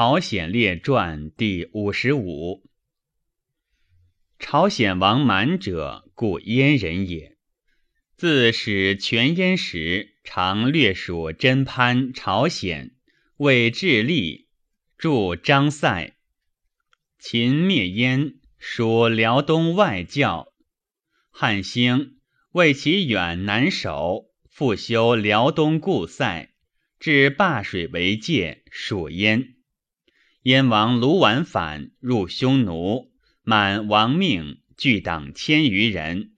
朝鲜列传第五十五。朝鲜王满者，故燕人也。自始全燕时，常略属真潘、朝鲜，为智利，驻张塞。秦灭燕，属辽东外教。汉兴，为其远难守，复修辽东故塞，至灞水为界，属燕。燕王卢绾反，入匈奴，满亡命，聚党千余人，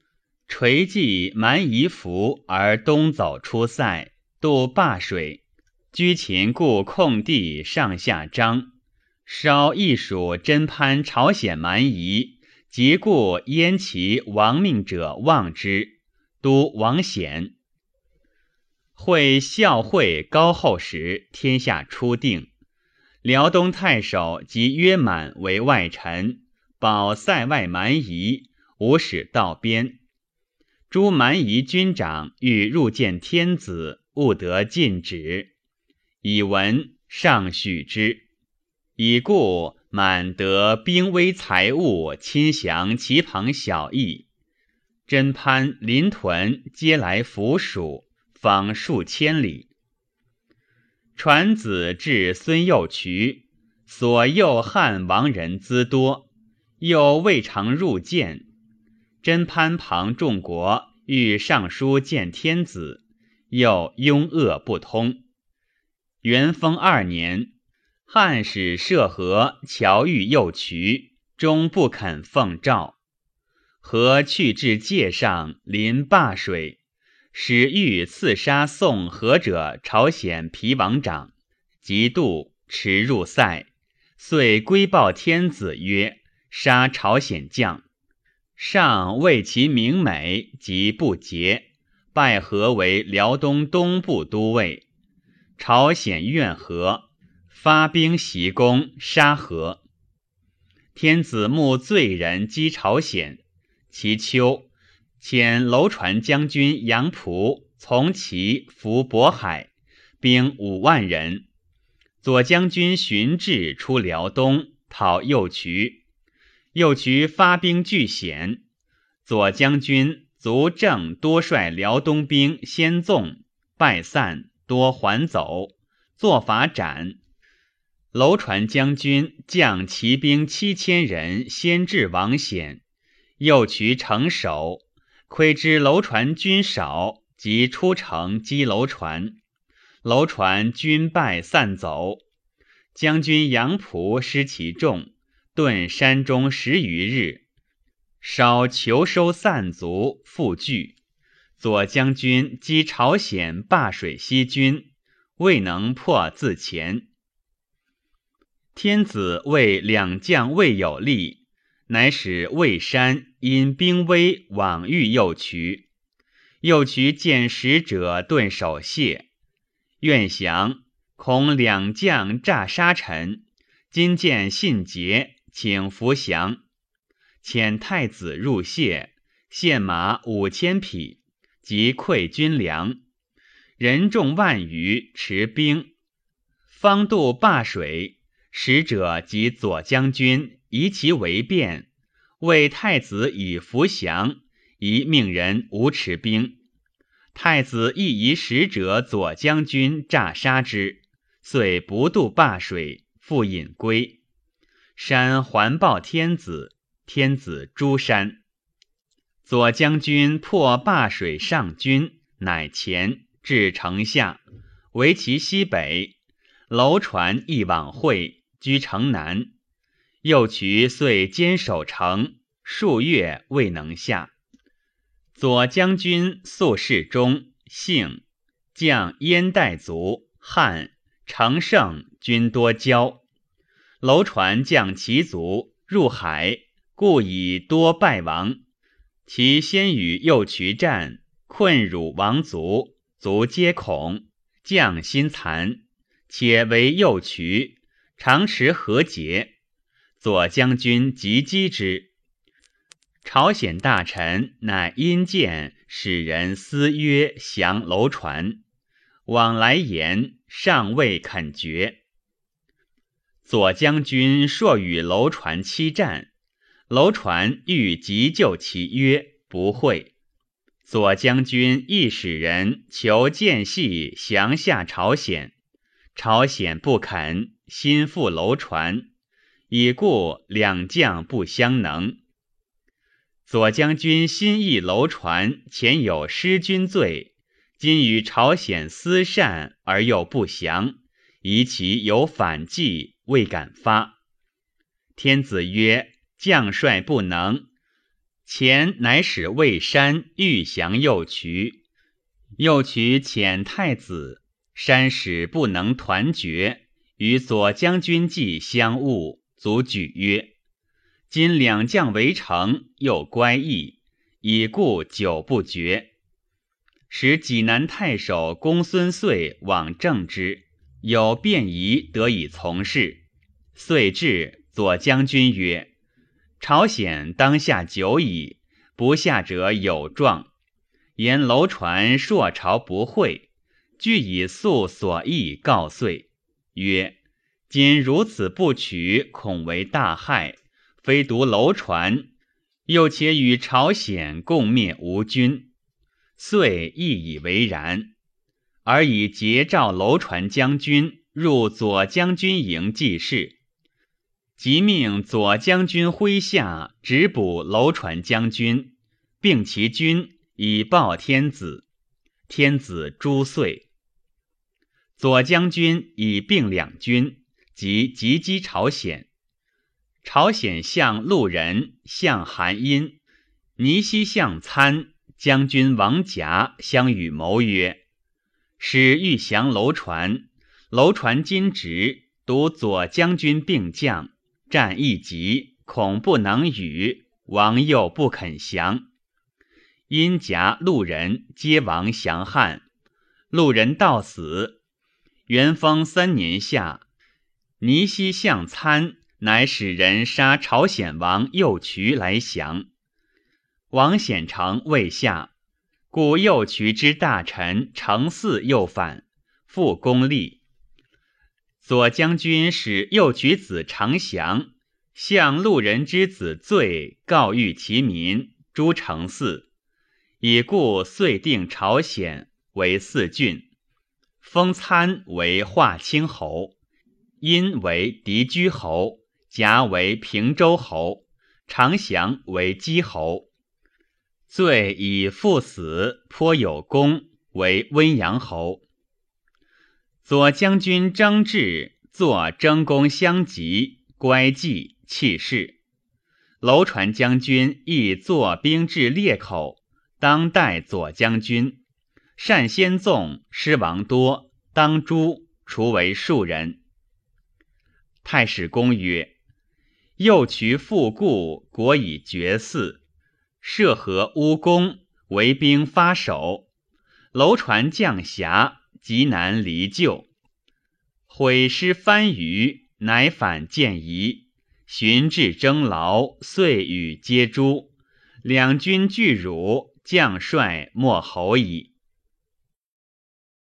垂骑蛮夷服而东走出塞，渡灞水，居秦故空地上下张，稍亦属真潘朝鲜蛮夷，即故燕其亡命者望之，都王显。会孝惠高后时，天下初定。辽东太守及约满为外臣，保塞外蛮夷，无使道边。诸蛮夷军长欲入见天子，勿得禁止。以闻上许之。以故满得兵威财物，亲降其旁小邑。真潘、临屯皆来服属，方数千里。传子至孙幼渠，所右汉王人资多，又未尝入见。真潘庞众国欲上书见天子，又拥恶不通。元丰二年，汉使涉河侨遇幼渠，终不肯奉诏。河去至界上，临灞水。使欲刺杀宋何者，朝鲜皮王长，即度驰入塞，遂归报天子曰：“杀朝鲜将。”上谓其名美，即不节，拜何为辽东东部都尉。朝鲜怨何，发兵袭攻，杀何。天子慕罪人击朝鲜，其秋。遣楼船将军杨仆从其伏渤海，兵五万人。左将军荀至出辽东讨右渠，右渠发兵拒险。左将军卒正多率辽东兵先纵，败散，多还走，作法斩。楼船将军将骑兵七千人先至王显，右渠城守。窥知楼船军少，即出城击楼船，楼船军败散走。将军杨仆失其众，遁山中十余日，稍求收散卒，复聚。左将军击朝鲜灞水西军，未能破自前。天子谓两将未有力。乃使魏山因兵危往遇右渠，右渠见使者顿首谢，愿降，恐两将诈杀臣，今见信节，请伏降。遣太子入谢，献马五千匹，及馈军粮，人众万余，持兵，方渡灞水。使者及左将军疑其为变，谓太子以伏降，宜命人无持兵。太子亦疑使者左将军诈杀之，遂不渡灞水，复引归。山还报天子，天子诛山。左将军破灞水上军，乃前至城下，围其西北，楼船亦往会。居城南，右渠遂坚守城数月，未能下。左将军宿世忠，姓将燕代族，汉成胜军多骄，楼船将其族入海，故以多败亡。其先与右渠战，困辱王族，卒皆恐，将心残，且为右渠。常持和节，左将军急击之。朝鲜大臣乃因见使人私约降楼船，往来言尚未肯决。左将军朔与楼船期战，楼船欲急救其约，不会。左将军亦使人求见隙降下朝鲜，朝鲜不肯，心腹楼船，已故两将不相能。左将军心意楼船前有失君罪，今与朝鲜私善而又不降，疑其有反计。未敢发，天子曰：“将帅不能。”前乃使魏山欲降右渠，右渠遣太子，山使不能团决，与左将军计相误，卒举曰：“今两将围城，又乖异，已故久不决。”使济南太守公孙遂往正之，有便宜得以从事。遂至，左将军曰：“朝鲜当下久矣，不下者有状。言楼船朔朝不会，俱以素所意告遂，曰：今如此不取，恐为大害。非独楼船，又且与朝鲜共灭吴军。遂亦以为然，而以节召楼船将军入左将军营记事。”即命左将军麾下直捕楼船将军，并其军以报天子。天子诛遂。左将军以并两军，即击击朝鲜。朝鲜相陆人、相韩殷、尼西相参将军王甲相与谋曰：“使欲降楼船，楼船今直，独左将军并将。”战一急，恐不能与王，又不肯降。因夹路人皆亡降汉，路人到死。元丰三年夏，尼西相参乃使人杀朝鲜王右渠来降。王显成未下，故右渠之大臣程嗣又反，复攻立。左将军使右渠子长祥向路人之子罪告谕其民，诸城嗣，以故遂定朝鲜为四郡，封参为华清侯，殷为狄居侯，贾为平州侯，长祥为姬侯。罪以父死颇有功，为温阳侯。左将军张志作征功相及，乖迹弃势。楼船将军亦作兵至列口，当代左将军。单先纵失亡多，当诛，除为庶人。太史公曰：右渠复故，国以绝嗣。涉河乌公，为兵发守。楼船将峡。极难离救，毁师番禺，乃反建夷，寻至征劳，遂与皆诛。两军俱辱，将帅莫侯矣。